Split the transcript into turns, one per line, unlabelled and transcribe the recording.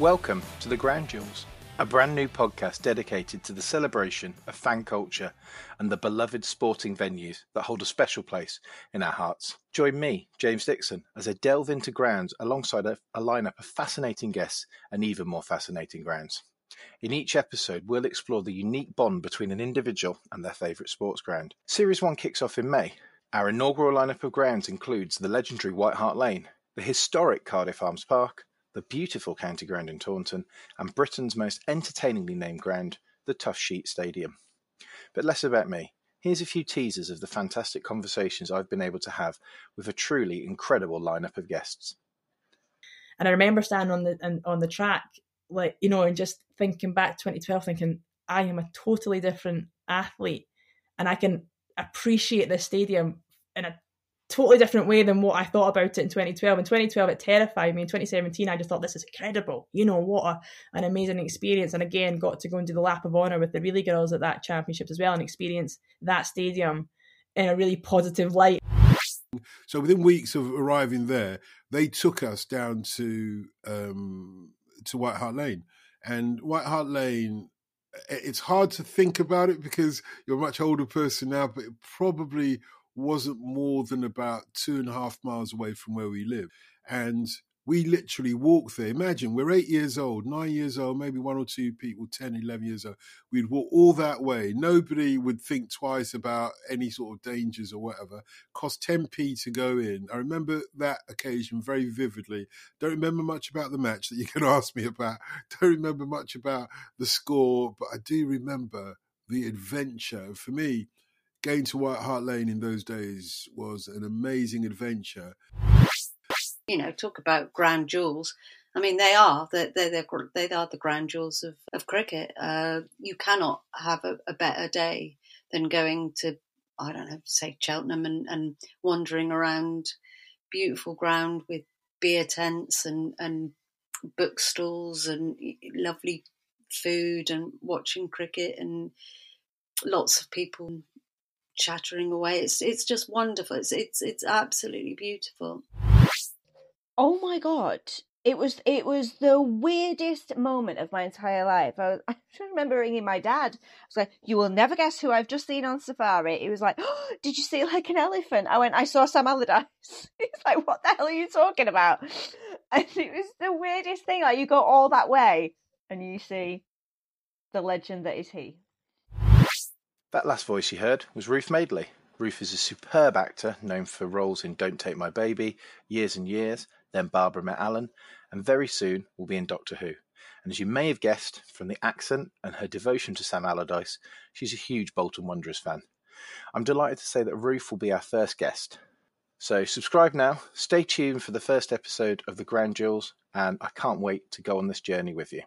Welcome to The Ground Jewels, a brand new podcast dedicated to the celebration of fan culture and the beloved sporting venues that hold a special place in our hearts. Join me, James Dixon, as I delve into grounds alongside a, a lineup of fascinating guests and even more fascinating grounds. In each episode, we'll explore the unique bond between an individual and their favourite sports ground. Series 1 kicks off in May. Our inaugural lineup of grounds includes the legendary White Hart Lane, the historic Cardiff Arms Park, the beautiful County Ground in Taunton, and Britain's most entertainingly named ground, the Toughsheet Stadium. But less about me. Here's a few teasers of the fantastic conversations I've been able to have with a truly incredible lineup of guests.
And I remember standing on the on the track, like you know, and just thinking back 2012, thinking I am a totally different athlete, and I can appreciate this stadium in a totally different way than what I thought about it in 2012. In 2012, it terrified me. In 2017, I just thought this is incredible. You know, what a, an amazing experience. And again, got to go and do the lap of honour with the relay Girls at that championship as well and experience that stadium in a really positive light.
So within weeks of arriving there, they took us down to um, to White Hart Lane, and White Hart Lane. It's hard to think about it because you're a much older person now, but it probably wasn't more than about two and a half miles away from where we live. And we literally walked there. Imagine we're eight years old, nine years old, maybe one or two people, 10, 11 years old. We'd walk all that way. Nobody would think twice about any sort of dangers or whatever. Cost 10p to go in. I remember that occasion very vividly. Don't remember much about the match that you can ask me about. Don't remember much about the score, but I do remember the adventure. For me, going to White Hart Lane in those days was an amazing adventure.
You know, talk about grand jewels. I mean, they are. They're, they're, they're the grand jewels of, of cricket. Uh, you cannot have a, a, better day than going to, I don't know, say Cheltenham and, and wandering around beautiful ground with beer tents and, and bookstalls and lovely food and watching cricket and lots of people chattering away. It's it's just wonderful. It's it's it's absolutely beautiful.
Oh my god. It was it was the weirdest moment of my entire life. I, was, I just remember ringing my dad. I was like, "You will never guess who I've just seen on safari." He was like, oh, "Did you see like an elephant?" I went, "I saw Sam Allardyce." He's like, "What the hell are you talking about?" And it was the weirdest thing. Like you go all that way and you see the legend that is he.
That last voice you heard was Ruth Madeley. Ruth is a superb actor known for roles in Don't Take My Baby, Years and Years, then Barbara Met Alan, and very soon will be in Doctor Who. And as you may have guessed from the accent and her devotion to Sam Allardyce, she's a huge Bolton Wanderers fan. I'm delighted to say that Ruth will be our first guest. So subscribe now, stay tuned for the first episode of The Ground Jewels, and I can't wait to go on this journey with you.